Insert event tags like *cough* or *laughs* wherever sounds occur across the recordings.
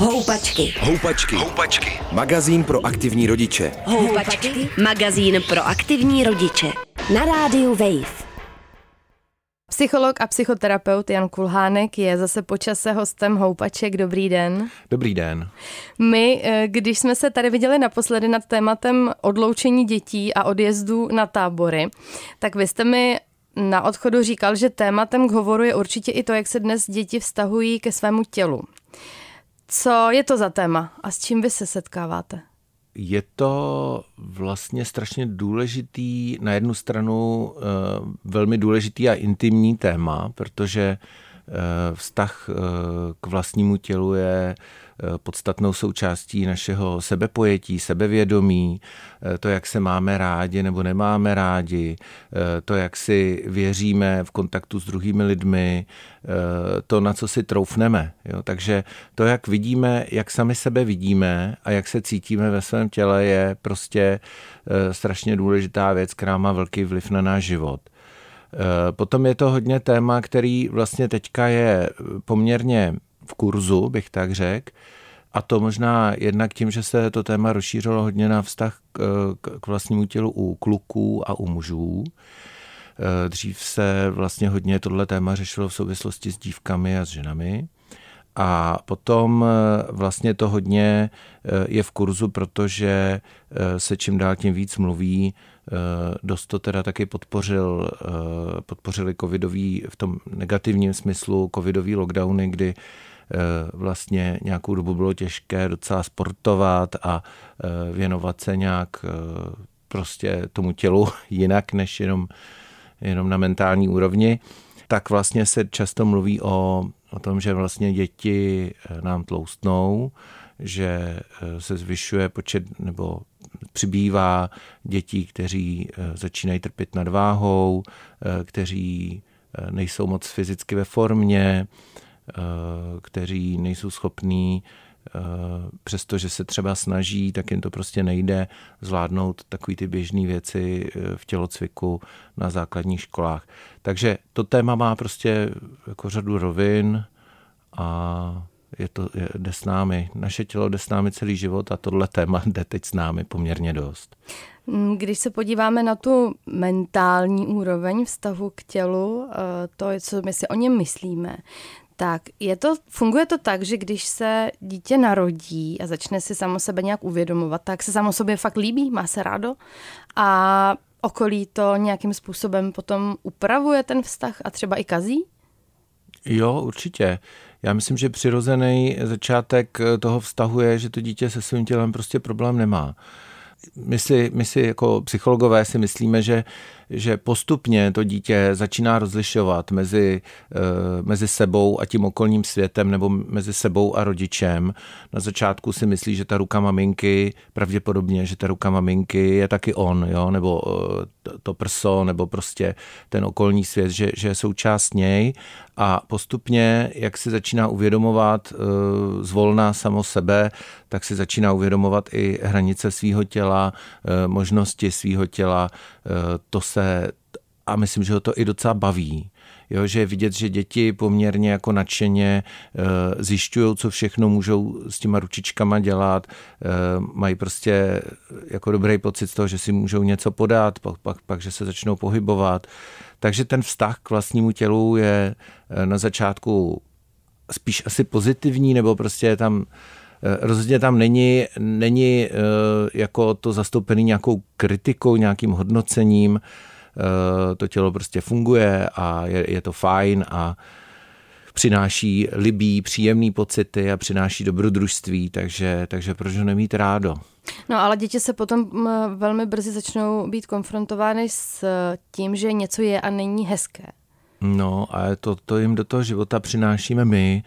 Houpačky. Houpačky. Houpačky. Magazín pro aktivní rodiče. Houpačky. Magazín pro aktivní rodiče. Na rádiu Wave. Psycholog a psychoterapeut Jan Kulhánek je zase počase hostem Houpaček. Dobrý den. Dobrý den. My, eh, když jsme se tady viděli naposledy nad tématem odloučení dětí a odjezdu na tábory, tak vy jste mi na odchodu říkal, že tématem k hovoru je určitě i to, jak se dnes děti vztahují ke svému tělu. Co je to za téma a s čím vy se setkáváte? Je to vlastně strašně důležitý, na jednu stranu eh, velmi důležitý a intimní téma, protože eh, vztah eh, k vlastnímu tělu je podstatnou součástí našeho sebepojetí, sebevědomí, eh, to, jak se máme rádi nebo nemáme rádi, eh, to, jak si věříme v kontaktu s druhými lidmi, to, na co si troufneme. Jo? Takže to, jak vidíme, jak sami sebe vidíme a jak se cítíme ve svém těle, je prostě strašně důležitá věc, která má velký vliv na náš život. Potom je to hodně téma, který vlastně teďka je poměrně v kurzu, bych tak řekl. A to možná jednak tím, že se to téma rozšířilo hodně na vztah k, k vlastnímu tělu u kluků a u mužů. E, dřív se vlastně hodně tohle téma řešilo v souvislosti s dívkami a s ženami. A potom e, vlastně to hodně e, je v kurzu, protože se čím dál tím víc mluví. Dost to teda taky podpořil, podpořili covidový, v tom negativním smyslu covidový lockdowny, kdy vlastně nějakou dobu bylo těžké docela sportovat a eh, věnovat se nějak eh, prostě tomu tělu *laughs* jinak než jenom, jenom na mentální úrovni, tak vlastně se často mluví o, o tom, že vlastně děti nám tloustnou, že se zvyšuje počet nebo přibývá dětí, kteří začínají trpět nadváhou, kteří nejsou moc fyzicky ve formě, Eh, kteří nejsou schopní eh, přestože se třeba snaží, tak jim to prostě nejde zvládnout takový ty běžné věci eh, v tělocviku na základních školách. Takže to téma má prostě jako řadu rovin a je to, je, jde s námi. Naše tělo jde s námi celý život a tohle téma jde teď s námi poměrně dost. Mm, když se podíváme na tu mentální úroveň vztahu k tělu, to, co my si o něm myslíme, tak je to, funguje to tak, že když se dítě narodí a začne si samo sebe nějak uvědomovat, tak se samo sobě fakt líbí, má se rádo a okolí to nějakým způsobem potom upravuje ten vztah a třeba i kazí? Jo, určitě. Já myslím, že přirozený začátek toho vztahu je, že to dítě se svým tělem prostě problém nemá. My si, my si jako psychologové si myslíme, že že postupně to dítě začíná rozlišovat mezi, eh, mezi sebou a tím okolním světem nebo mezi sebou a rodičem. Na začátku si myslí, že ta ruka maminky, pravděpodobně, že ta ruka maminky je taky on, jo? nebo eh, to prso, nebo prostě ten okolní svět, že, že je součást něj a postupně, jak si začíná uvědomovat uh, zvolná samo sebe, tak si začíná uvědomovat i hranice svého těla, uh, možnosti svého těla. Uh, to se, a myslím, že ho to i docela baví, jo, že je vidět, že děti poměrně jako nadšeně e, zjišťují, co všechno můžou s těma ručičkama dělat, e, mají prostě jako dobrý pocit z toho, že si můžou něco podat, pak, pak, pak že se začnou pohybovat. Takže ten vztah k vlastnímu tělu je na začátku spíš asi pozitivní, nebo prostě je tam Rozhodně tam není, není jako to zastoupený nějakou kritikou, nějakým hodnocením. Eh, to tělo prostě funguje a je, je to fajn a přináší libý, příjemný pocity a přináší dobrodružství, takže, takže proč ho nemít rádo? No ale děti se potom velmi brzy začnou být konfrontovány s tím, že něco je a není hezké. No a to, to jim do toho života přinášíme my,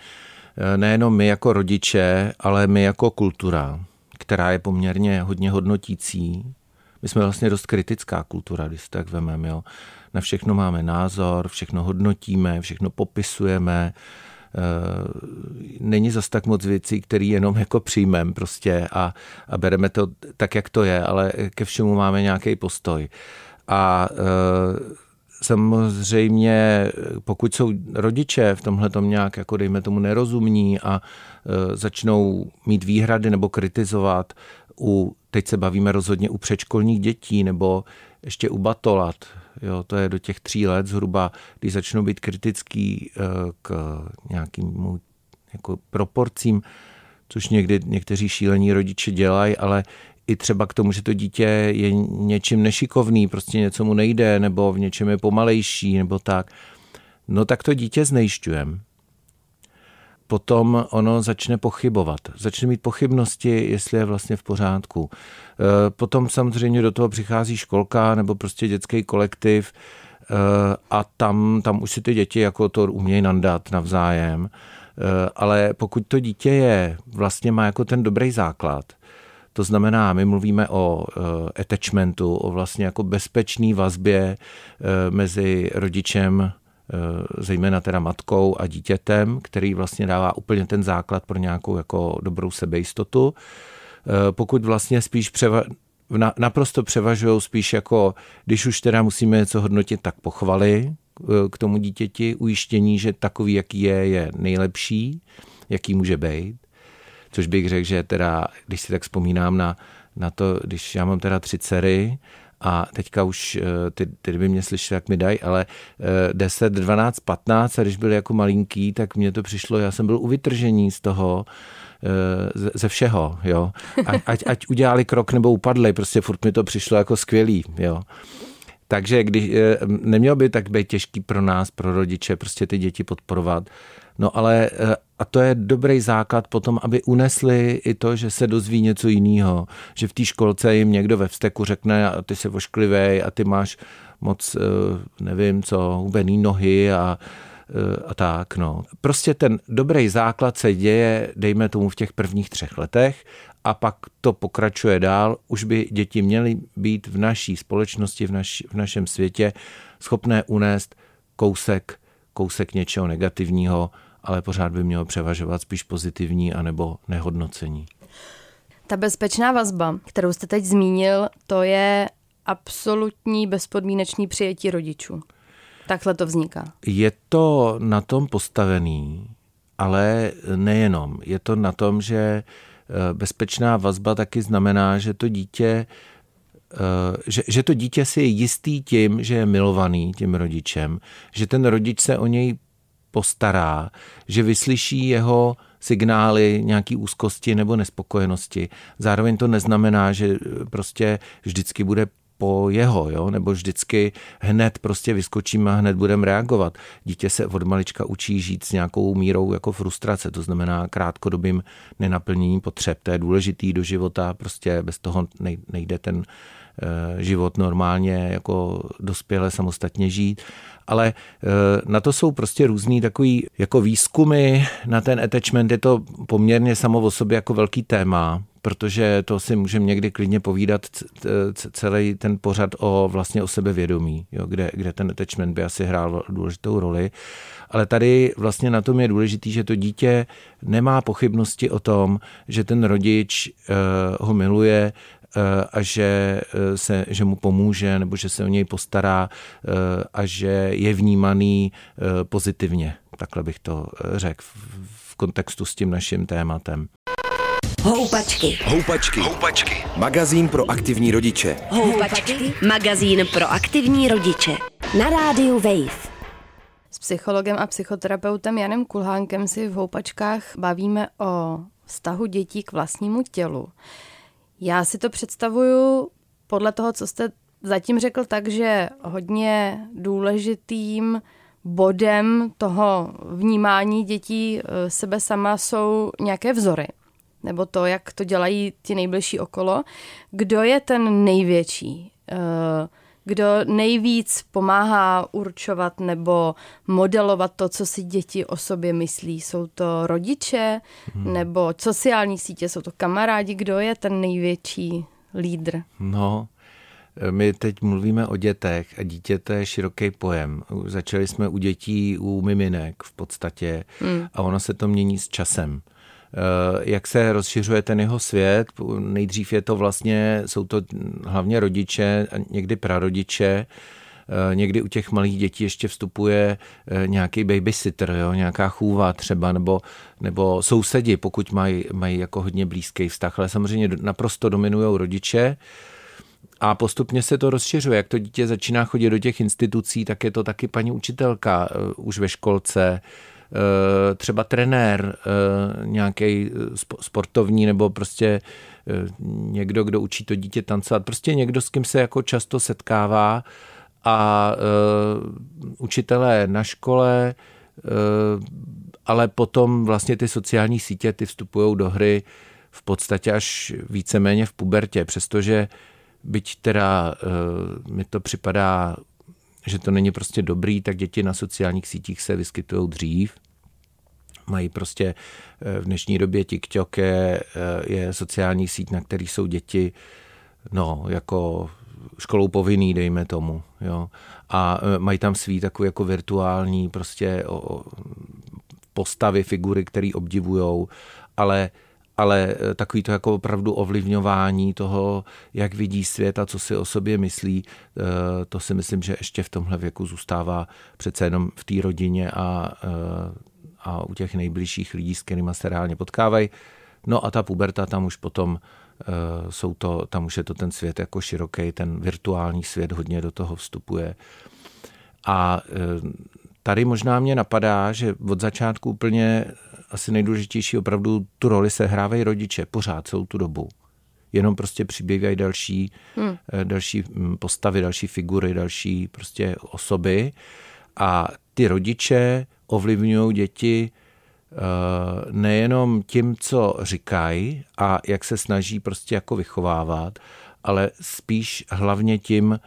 eh, nejenom my jako rodiče, ale my jako kultura, která je poměrně hodně hodnotící my jsme vlastně dost kritická kultura, když tak vememe, jo. Na všechno máme názor, všechno hodnotíme, všechno popisujeme, eh, není zas tak moc věcí, které jenom jako přijmeme prostě a, a bereme to tak, jak to je, ale ke všemu máme nějaký postoj. A e, samozřejmě, pokud jsou rodiče v tomhle tom nějak, jako dejme tomu, nerozumní a e, začnou mít výhrady nebo kritizovat, u, teď se bavíme rozhodně u předškolních dětí nebo ještě u batolat, jo, to je do těch tří let zhruba, když začnou být kritický e, k nějakým jako proporcím, což někdy někteří šílení rodiče dělají, ale i třeba k tomu, že to dítě je něčím nešikovný, prostě něco mu nejde, nebo v něčem je pomalejší, nebo tak, no tak to dítě znejšťujeme. Potom ono začne pochybovat, začne mít pochybnosti, jestli je vlastně v pořádku. E, potom samozřejmě do toho přichází školka nebo prostě dětský kolektiv e, a tam, tam už si ty děti jako to umějí nandat navzájem. E, ale pokud to dítě je, vlastně má jako ten dobrý základ, to znamená, my mluvíme o eh, attachmentu, o vlastně jako bezpečné vazbě eh, mezi rodičem, eh, zejména teda matkou a dítětem, který vlastně dává úplně ten základ pro nějakou jako dobrou sebejistotu. Pokud vlastně spíš převa, naprosto převažují spíš jako, když už teda musíme něco hodnotit, tak pochvaly k tomu dítěti, ujištění, že takový, jaký je, je nejlepší, jaký může být což bych řekl, že teda, když si tak vzpomínám na, na to, když já mám teda tři dcery, a teďka už eh, ty, ty by mě slyšeli, jak mi dají, ale 10, 12, 15 a když byli jako malinký, tak mně to přišlo, já jsem byl u vytržení z toho, eh, ze všeho, jo. Ať, ať udělali krok nebo upadli, prostě furt mi to přišlo jako skvělý, jo. Takže když, eh, nemělo by tak být těžký pro nás, pro rodiče, prostě ty děti podporovat. No ale eh, a to je dobrý základ potom, aby unesli i to, že se dozví něco jiného. Že v té školce jim někdo ve vzteku řekne, a ty se vošklivej a ty máš moc, eh, nevím co, hubený nohy a a tak. No. Prostě ten dobrý základ se děje, dejme tomu, v těch prvních třech letech a pak to pokračuje dál. Už by děti měly být v naší společnosti, v, naš, v našem světě schopné unést kousek, kousek něčeho negativního, ale pořád by mělo převažovat spíš pozitivní anebo nehodnocení. Ta bezpečná vazba, kterou jste teď zmínil, to je absolutní bezpodmínečný přijetí rodičů. Takhle to vzniká. Je to na tom postavený, ale nejenom. Je to na tom, že eh, bezpečná vazba taky znamená, že to dítě eh, že, že to dítě si je jistý tím, že je milovaný tím rodičem, že ten rodič se o něj postará, že vyslyší jeho signály nějaký úzkosti nebo nespokojenosti. Zároveň to neznamená, že prostě vždycky bude po jeho, jo? nebo vždycky hned prostě vyskočíme a hned budeme reagovat. Dítě se od malička učí žít s nějakou mírou jako frustrace, to znamená krátkodobým nenaplněním potřeb. To je důležitý do života, prostě bez toho nejde ten eh, život normálně jako dospěle samostatně žít. Ale eh, na to jsou prostě různý takový jako výzkumy na ten attachment. Je to poměrně samo o sobě jako velký téma, protože to si můžeme někdy klidně povídat celý ten pořad o vlastně o sebevědomí, jo, kde, kde ten attachment by asi hrál důležitou roli. Ale tady vlastně na tom je důležitý, že to dítě nemá pochybnosti o tom, že ten rodič uh, ho miluje, a že, se, že mu pomůže nebo že se o něj postará a že je vnímaný pozitivně. Takhle bych to řekl v kontextu s tím naším tématem. Houpačky. Houpačky. Houpačky. Magazín pro aktivní rodiče. Houpačky. Magazín pro aktivní rodiče. Na rádiu Wave. S psychologem a psychoterapeutem Janem Kulhánkem si v Houpačkách bavíme o vztahu dětí k vlastnímu tělu. Já si to představuju podle toho, co jste zatím řekl, tak, že hodně důležitým bodem toho vnímání dětí eh, sebe sama jsou nějaké vzory nebo to, jak to dělají ti nejbližší okolo. Kdo je ten největší? Eh, kdo nejvíc pomáhá určovat nebo modelovat to, co si děti o sobě myslí? Jsou to rodiče hmm. nebo sociální sítě? Jsou to kamarádi? Kdo je ten největší lídr? No, my teď mluvíme o dětech a dítě to je široký pojem. Začali jsme u dětí, u miminek v podstatě hmm. a ono se to mění s časem. Eh, jak se rozšiřuje ten jeho svět. Nejdřív je to vlastně, jsou to hlavně rodiče, někdy prarodiče, někdy u těch malých dětí ještě vstupuje nějaký babysitter, jo, nějaká chůva třeba, nebo, nebo sousedi, pokud mají, mají jako hodně blízký vztah, ale samozřejmě naprosto dominují rodiče. A postupně se to rozšiřuje. Jak to dítě začíná chodit do těch institucí, tak je to taky paní učitelka už ve školce, Eh, třeba trenér eh, nějaký sportovní nebo prostě eh, někdo, kdo učí to dítě tancovat, prostě někdo, s kým se jako často setkává a učitelé na škole, ale potom vlastně ty sociální sítě, ty vstupují do hry v podstatě až víceméně v pubertě, přestože byť teda mi to připadá že to není prostě dobrý, tak děti na sociálních sítích se vyskytují dřív. Mají prostě eh, v dnešní době TikTok je, eh, je sociální síť, na který jsou děti no, jako školou povinný, dejme tomu. Jo. A eh, mají tam svý takový jako virtuální prostě postavy, figury, které obdivujou, ale ale eh, takový to jako opravdu ovlivňování toho, jak vidí svět a co si o sobě myslí, eh, to si myslím, že ještě v tomhle věku zůstává přece jenom v té rodině a, eh, a u těch nejbližších lidí, s kterými se reálně potkávají. No a ta puberta tam už potom jsou to, tam už je to ten svět jako široký, ten virtuální svět hodně do toho vstupuje. A tady možná mě napadá, že od začátku úplně asi nejdůležitější opravdu tu roli se hrávají rodiče pořád celou tu dobu. Jenom prostě přibývají další, hmm. Eh, další hm, postavy, další figury, další prostě osoby a ty rodiče ovlivňují děti eh, nejenom tím, co říkají a jak se snaží prostě jako vychovávat, ale spíš hlavně tím,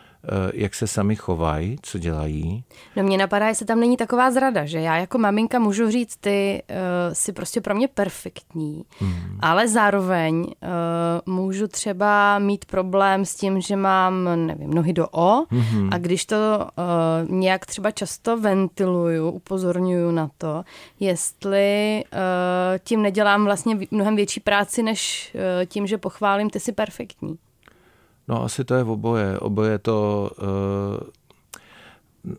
jak se sami chovají, co dělají. No mě napadá, jestli tam není taková zrada, že já jako maminka můžu říct, ty uh, jsi prostě pro mě perfektní, hmm. ale zároveň uh, můžu třeba mít problém s tím, že mám, nevím, nohy do O hmm. a když to uh, nějak třeba často ventiluju, upozorňuju na to, jestli uh, tím nedělám vlastně mnohem větší práci, než uh, tím, že pochválím, ty jsi perfektní. No asi to je oboje. Oboje to... Uh,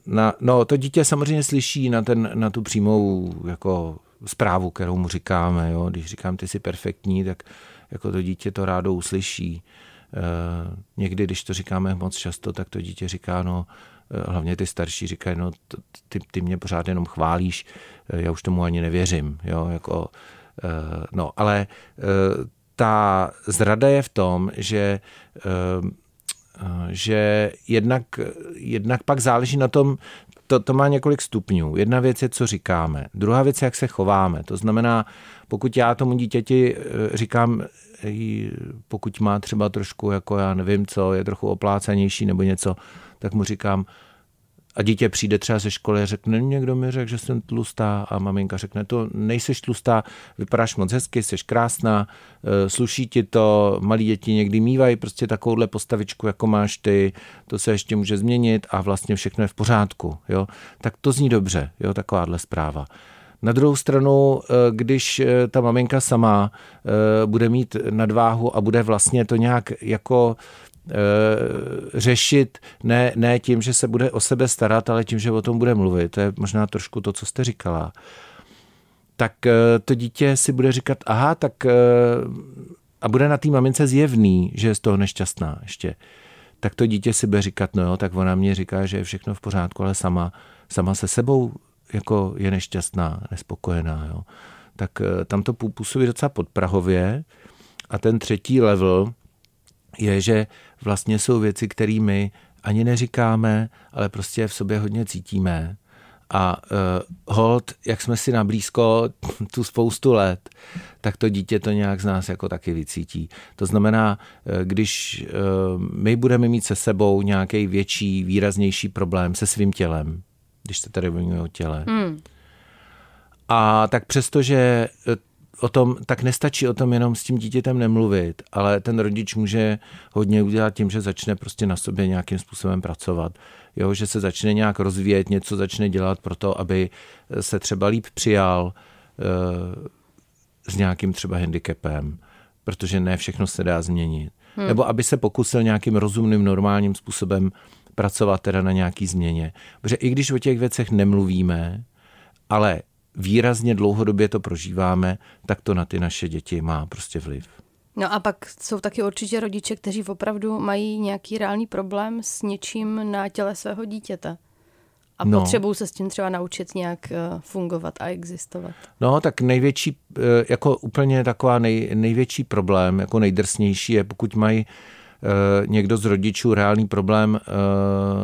na, no to dítě samozřejmě slyší na, ten, na tu přímou jako zprávu, kterou mu říkáme. Jo? Když říkám, ty jsi perfektní, tak jako to dítě to rádo uslyší. Uh, někdy, když to říkáme moc často, tak to dítě říká, no, uh, hlavně ty starší říkají, no, ty, ty mě pořád jenom chválíš, já už tomu ani nevěřím. Jo? Jako, no, ale ta zrada je v tom, že eh, že jednak, jednak pak záleží na tom, to, to má několik stupňů. Jedna věc je, co říkáme. Druhá věc je, jak se chováme. To znamená, pokud já tomu dítěti eh, říkám, pokud má třeba trošku, jako já nevím co, je trochu oplácanější nebo něco, tak mu říkám, a dítě přijde třeba ze školy a řekne, někdo mi řekl, že jsem tlustá a maminka řekne, to nejseš tlustá, vypadáš moc hezky, jsi krásná, eh, sluší ti to, malí děti někdy mývají prostě takovouhle postavičku, jako máš ty, to se ještě může změnit a vlastně všechno je v pořádku, jo. Tak to zní dobře, jo, takováhle zpráva. Na druhou stranu, eh, když eh, ta maminka sama bude mít nadváhu a bude vlastně to nějak jako řešit ne, ne tím, že se bude o sebe starat, ale tím, že o tom bude mluvit. To je možná trošku to, co jste říkala. Tak eh, to dítě si bude říkat, aha, tak eh, a bude na té mamince zjevný, že je z toho nešťastná ještě. Tak to dítě si bude říkat, no jo, tak ona mě říká, že je všechno v pořádku, ale sama, sama se sebou jako je nešťastná, nespokojená. Jo. Tak tam to působí docela podprahově. A ten třetí level, je, že vlastně jsou věci, které my ani neříkáme, ale prostě v sobě hodně cítíme. A uh, hold, jak jsme si na blízko *laughs* tu spoustu let, tak to dítě to nějak z nás jako taky vycítí. To znamená, uh, když uh, my budeme mít se sebou nějaký větší, výraznější problém se svým tělem, když se tady bavíme o těle, hmm. a tak přestože o tom, tak nestačí o tom jenom s tím dítětem nemluvit, ale ten rodič může hodně udělat tím, že začne prostě na sobě nějakým způsobem pracovat. Jo, že se začne nějak rozvíjet, něco začne dělat pro to, aby se třeba líp přijal e, s nějakým třeba handicapem, protože ne všechno se dá změnit. Hmm. Nebo aby se pokusil nějakým rozumným, normálním způsobem pracovat teda na nějaký změně. Protože i když o těch věcech nemluvíme, ale výrazně dlouhodobě to prožíváme, tak to na ty naše děti má prostě vliv. No a pak jsou taky určitě rodiče, kteří opravdu mají nějaký reálný problém s něčím na těle svého dítěte. A no. potřebují se s tím třeba naučit nějak eh, fungovat a existovat. No, tak největší, eh, jako úplně taková nej, největší problém, jako nejdrsnější je, pokud mají eh, někdo z rodičů reálný problém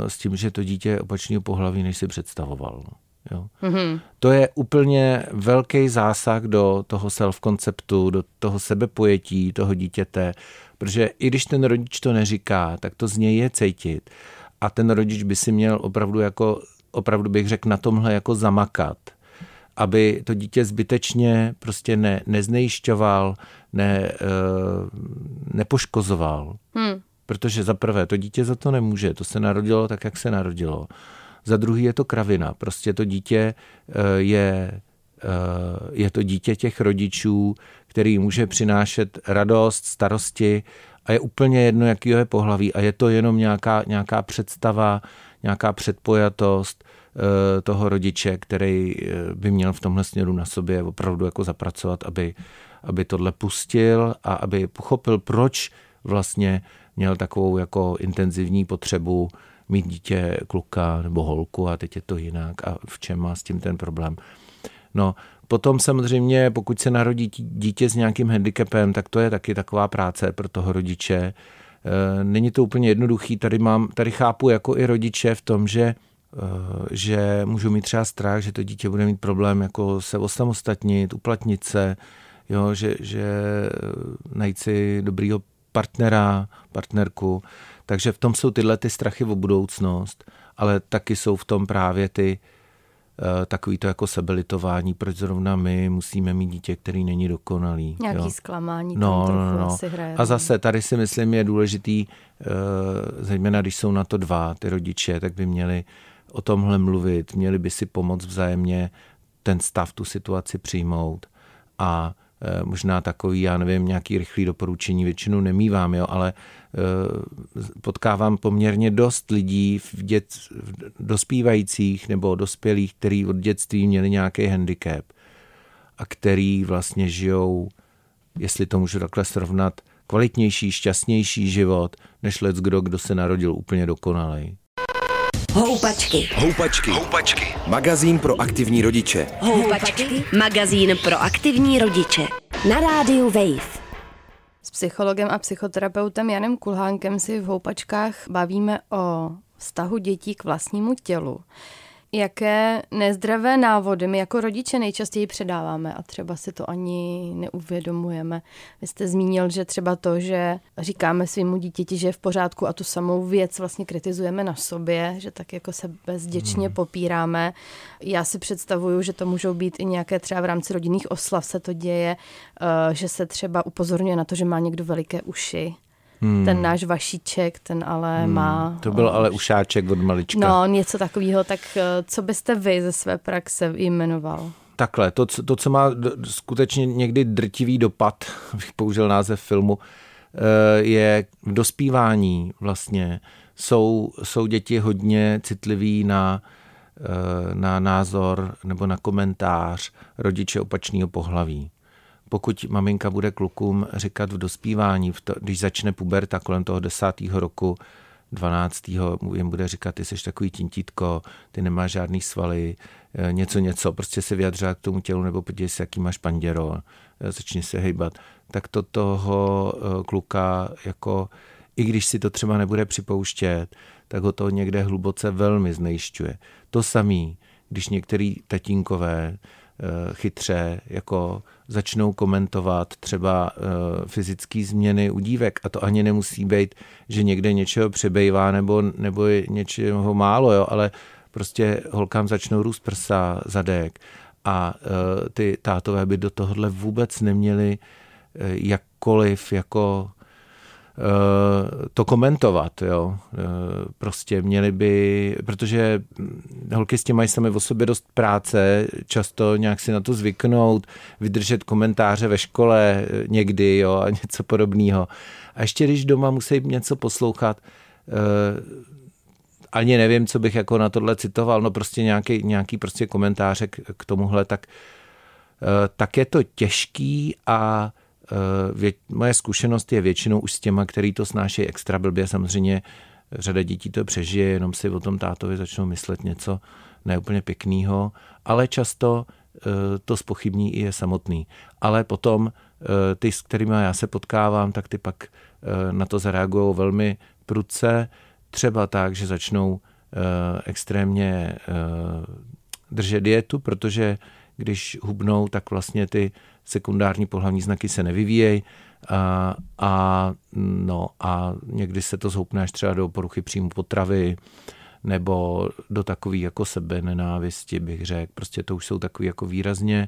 s tím, že to dítě je opačného pohlaví, než si představoval. Jo. Mm-hmm. To je úplně velký zásah do toho self-konceptu, do toho sebepojetí toho dítěte, protože i když ten rodič to neříká, tak to z něj je cítit. A ten rodič by si měl opravdu jako, opravdu bych řekl, na tomhle jako zamakat aby to dítě zbytečně prostě ne, neznejišťoval, ne, uh, nepoškozoval. Hmm. Protože za prvé, to dítě za to nemůže, to se narodilo tak, jak se narodilo za druhý je to kravina. Prostě to dítě eh, je, eh, je to dítě těch rodičů, který může přinášet radost, starosti a je úplně jedno, jaký je pohlaví a je to jenom nějaká, nějaká představa, nějaká předpojatost eh, toho rodiče, který by měl v tomhle směru na sobě opravdu jako zapracovat, aby, aby tohle pustil a aby pochopil, proč vlastně měl takovou jako intenzivní potřebu mít dítě kluka nebo holku a teď je to jinak a v čem má s tím ten problém. No, potom samozřejmě, pokud se narodí dítě s nějakým handicapem, tak to je taky taková práce pro toho rodiče. E, není to úplně jednoduchý, tady, mám, tady chápu jako i rodiče v tom, že e, že můžu mít třeba strach, že to dítě bude mít problém jako se osamostatnit, uplatnit se, jo, že, že najít si dobrýho partnera, partnerku. Takže v tom jsou tyhle ty strachy o budoucnost, ale taky jsou v tom právě ty uh, takový to jako sebelitování, proč zrovna my musíme mít dítě, který není dokonalý. Nějaký jo. zklamání. No, no, no. Asi hraje. A zase tady si myslím je důležitý, uh, zejména když jsou na to dva, ty rodiče, tak by měli o tomhle mluvit, měli by si pomoct vzájemně ten stav, tu situaci přijmout a Eh, možná takový, já nevím, nějaký rychlý doporučení většinou nemývám, jo, ale eh, potkávám poměrně dost lidí v, dět, v dospívajících nebo dospělých, kteří od dětství měli nějaký handicap a který vlastně žijou, jestli to můžu takhle srovnat, kvalitnější, šťastnější život, než let kdo, kdo se narodil úplně dokonalej. Houpačky. Houpačky. Houpačky. Magazín pro aktivní rodiče. Houpačky. Magazín pro aktivní rodiče. Na rádiu Wave. S psychologem a psychoterapeutem Janem Kulhánkem si v Houpačkách bavíme o vztahu dětí k vlastnímu tělu jaké nezdravé návody my jako rodiče nejčastěji předáváme a třeba si to ani neuvědomujeme. Vy jste zmínil, že třeba to, že říkáme svýmu dítěti, že je v pořádku a tu samou věc vlastně kritizujeme na sobě, že tak jako se bezděčně hmm. popíráme. Já si představuju, že to můžou být i nějaké třeba v rámci rodinných oslav se to děje, eh, že se třeba upozorňuje na to, že má někdo veliké uši Hmm. Ten náš vašíček, ten ale hmm. má... To byl ale ušáček od malička. No, něco takového. Tak eh, co byste vy ze své praxe jmenoval? Takhle, to, to, co má skutečně někdy drtivý dopad, *laughs* bych použil název filmu, eh, je v dospívání vlastně. Jsou, jsou děti hodně citliví na, eh, na názor nebo na komentář rodiče opačného pohlaví pokud maminka bude klukům říkat v dospívání, v to, když začne puberta kolem toho desátého roku, 12. jim bude říkat, ty jsi takový tintítko, ty nemáš žádný svaly, eh, něco, něco, prostě se vyjadřovat k tomu tělu, nebo podívej se, jaký máš panděro, eh, začni se hejbat, tak to toho eh, kluka jako, i když si to třeba nebude připouštět, tak ho to někde hluboce velmi znejišťuje. To samý, když některý tatínkové chytře jako začnou komentovat třeba uh, fyzické změny u dívek. A to ani nemusí být, že někde něčeho přebejvá nebo, nebo je něčeho málo, jo, ale prostě holkám začnou růst prsa, zadek a uh, ty tátové by do tohohle vůbec neměli jakkoliv jako Eh, to komentovat, jo. Eh, prostě měli by, protože holky s tím mají sami o sobě dost práce, často nějak si na to zvyknout, vydržet komentáře ve škole eh, někdy, jo, a *laughs* něco podobného. A ještě když doma musí něco poslouchat, ani nevím, co bych jako na tohle citoval, no prostě nějaký, nějaký prostě komentáře k, k tomuhle, tak, tak je to těžký a vě, moje zkušenost je většinou už s těma, který to snáší extra blbě, samozřejmě řada dětí to přežije, jenom si o tom tátovi začnou myslet něco neúplně pěkného, ale často to spochybní i je samotný. Ale potom ty, s kterými já se potkávám, tak ty pak na to zareagují velmi prudce, třeba tak, že začnou eh, extrémně eh, držet dietu, protože když hubnou, tak vlastně ty sekundární pohlavní znaky se nevyvíjejí a, a, no, a někdy se to zhoupne až třeba do poruchy příjmu potravy nebo do takový jako sebe nenávisti, bych řekl. Prostě to už jsou takový jako výrazně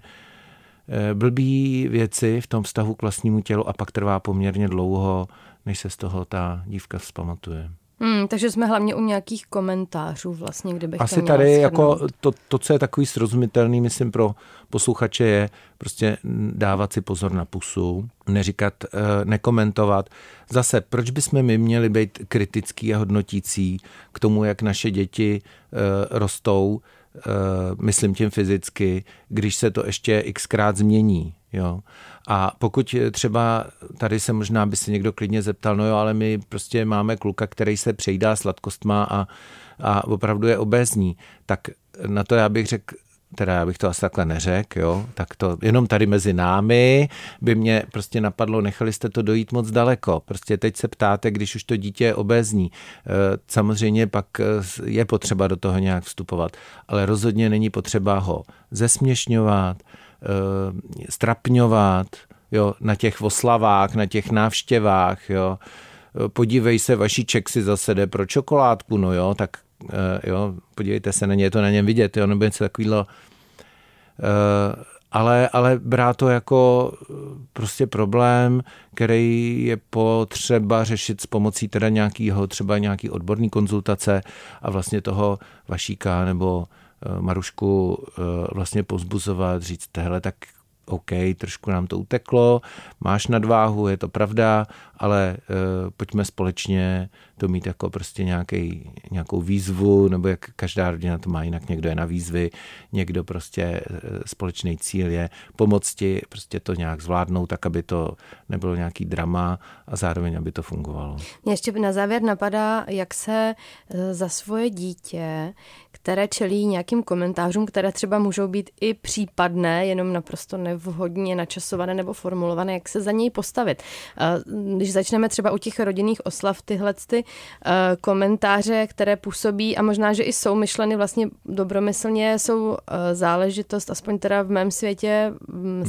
eh, blbý věci v tom vztahu k vlastnímu tělu a pak trvá poměrně dlouho, než se z toho ta dívka vzpamatuje. Hmm, takže jsme hlavně u nějakých komentářů vlastně, kdybych Asi to tady jako to, to, co je takový srozumitelný, myslím pro posluchače je prostě dávat si pozor na pusu, neříkat, eh, nekomentovat. Zase, proč bychom my měli být kritický a hodnotící k tomu, jak naše děti eh, rostou, eh, myslím tím fyzicky, když se to ještě xkrát změní. Jo. A pokud třeba tady se možná by se někdo klidně zeptal, no jo, ale my prostě máme kluka, který se přejídá sladkostma a, a opravdu je obézní, tak na to já bych řekl, teda já bych to asi takhle neřekl, jo, tak to jenom tady mezi námi by mě prostě napadlo, nechali jste to dojít moc daleko. Prostě teď se ptáte, když už to dítě je obézní. Eh, samozřejmě pak eh, je potřeba do toho nějak vstupovat, ale rozhodně není potřeba ho zesměšňovat, Eh, strapňovat jo, na těch oslavách, na těch návštěvách. Jo. Eh, podívej se, vaší ček si zase jde pro čokoládku, no jo, tak eh, jo, podívejte se na ně, je to na něm vidět, jo, nebo něco takového. Ale, ale brát to jako prostě problém, který je potřeba řešit s pomocí teda nějakého, třeba nějaký odborný konzultace a vlastně toho vašíka nebo Eh, Marušku eh, vlastně pozbuzovat, říct, hele, tak OK, trošku nám to uteklo, máš nadváhu, je to pravda, ale uh, pojďme společně to mít jako prostě nějaký, nějakou výzvu, nebo jak každá rodina to má jinak, někdo je na výzvy, někdo prostě uh, společný cíl je pomoct ti prostě to nějak zvládnout, tak aby to nebylo nějaký drama a zároveň, aby to fungovalo. Mě ještě na závěr napadá, jak se za svoje dítě, které čelí nějakým komentářům, které třeba můžou být i případné, jenom naprosto nevhodně načasované nebo formulované, jak se za něj postavit. Když začneme třeba u těch rodinných oslav, tyhle ty komentáře, které působí a možná, že i jsou myšleny vlastně dobromyslně, jsou záležitost, aspoň teda v mém světě,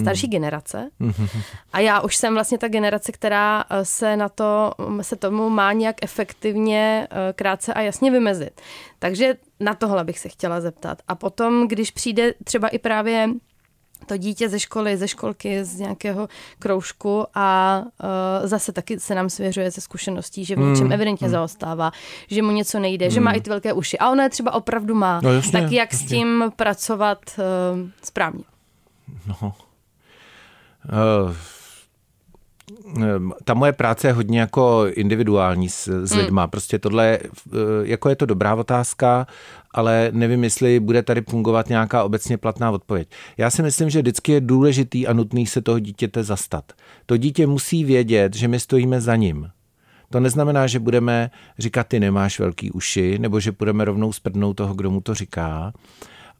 starší hmm. generace. *laughs* A já už jsem vlastně ta generace, která se na to, se tomu má nějak efektivně krátce a jasně vymezit. Takže na tohle bych se chtěla zeptat. A potom, když přijde třeba i právě to dítě ze školy, ze školky, z nějakého kroužku a uh, zase taky se nám svěřuje ze zkušeností, že v něčem mm, evidentně mm. zaostává, že mu něco nejde, mm. že má hmm. i ty velké uši. A ona je třeba opravdu má. No, jasně, tak jak jasně. s tím pracovat uh, správně? No. Uh ta moje práce je hodně jako individuální s, s hmm. lidma. Prostě tohle, jako je to dobrá otázka, ale nevím, jestli bude tady fungovat nějaká obecně platná odpověď. Já si myslím, že vždycky je důležitý a nutný se toho dítěte zastat. To dítě musí vědět, že my stojíme za ním. To neznamená, že budeme říkat, ty nemáš velký uši, nebo že budeme rovnou sprdnout toho, kdo mu to říká,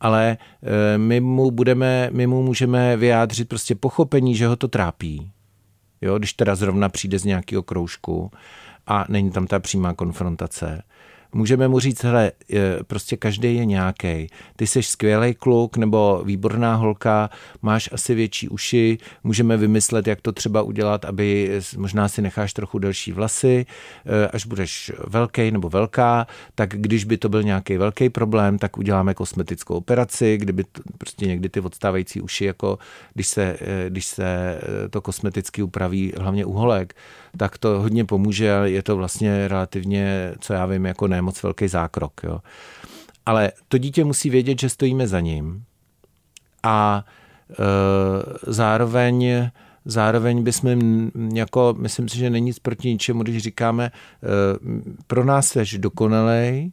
ale eh, my mu, budeme, my mu můžeme vyjádřit prostě pochopení, že ho to trápí, jo, když teda zrovna přijde z nějakého kroužku a není tam ta přímá konfrontace můžeme mu říct, hele, prostě každý je nějaký. Ty jsi skvělý kluk nebo výborná holka, máš asi větší uši, můžeme vymyslet, jak to třeba udělat, aby možná si necháš trochu delší vlasy, eh, až budeš velký nebo velká, tak když by to byl nějaký velký problém, tak uděláme kosmetickou operaci, kdyby to, prostě někdy ty odstávající uši, jako když se, eh, když se eh, to kosmeticky upraví, hlavně uholek, tak to hodně pomůže a je to vlastně relativně, co já vím, jako ne moc velký zákrok. Jo. Ale to dítě musí vědět, že stojíme za ním a e, zároveň Zároveň bychom, jako, myslím si, že není nic proti ničemu, když říkáme, e, pro nás jsi dokonalej,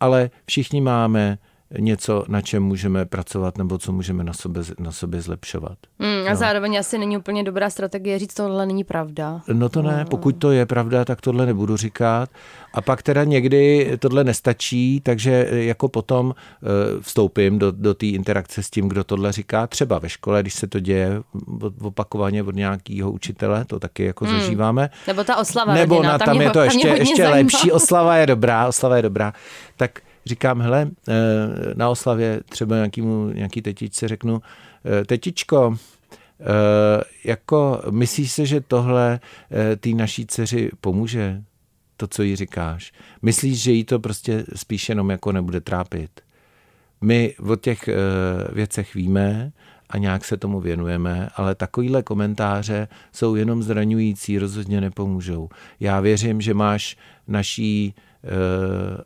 ale všichni máme něco, na čem můžeme pracovat nebo co můžeme na sobě, na sobě zlepšovat. Mm, a no. zároveň asi není úplně dobrá strategie říct, tohle není pravda. No to ne, pokud to je pravda, tak tohle nebudu říkat. A pak teda někdy tohle nestačí, takže jako potom eh, vstoupím do, do té interakce s tím, kdo tohle říká. Třeba ve škole, když se to děje opakovaně od nějakého učitele, to taky jako hmm. zažíváme. Nebo ta oslava Nebo rodina, na, tam, tam je to tam ještě, ještě lepší. Oslava je dobrá, oslava je dobrá. Tak říkám, hele, eh, na oslavě třeba nějakýmu, nějaký tetičce řeknu, eh, tetičko, eh, jako myslíš se, že tohle té naší dceři pomůže? To, co jí říkáš. Myslíš, že jí to prostě spíš jenom jako nebude trápit? My o těch věcech víme a nějak se tomu věnujeme, ale takovýhle komentáře jsou jenom zraňující, rozhodně nepomůžou. Já věřím, že máš naší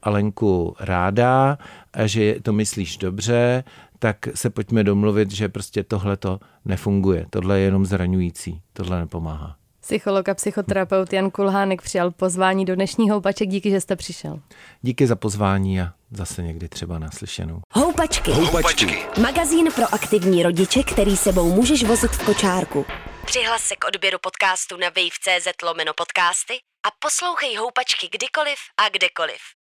Alenku ráda a že to myslíš dobře, tak se pojďme domluvit, že prostě tohle to nefunguje. Tohle je jenom zraňující. Tohle nepomáhá. Psycholog a psychoterapeut Jan Kulhánek přijal pozvání do dnešního Houpaček. Díky, že jste přišel. Díky za pozvání a zase někdy třeba naslyšenou. Houpačky. Houpačky. Magazín pro aktivní rodiče, který sebou můžeš vozit v kočárku. Přihlas se k odběru podcastu na wave.cz lomeno podcasty a poslouchej Houpačky kdykoliv a kdekoliv.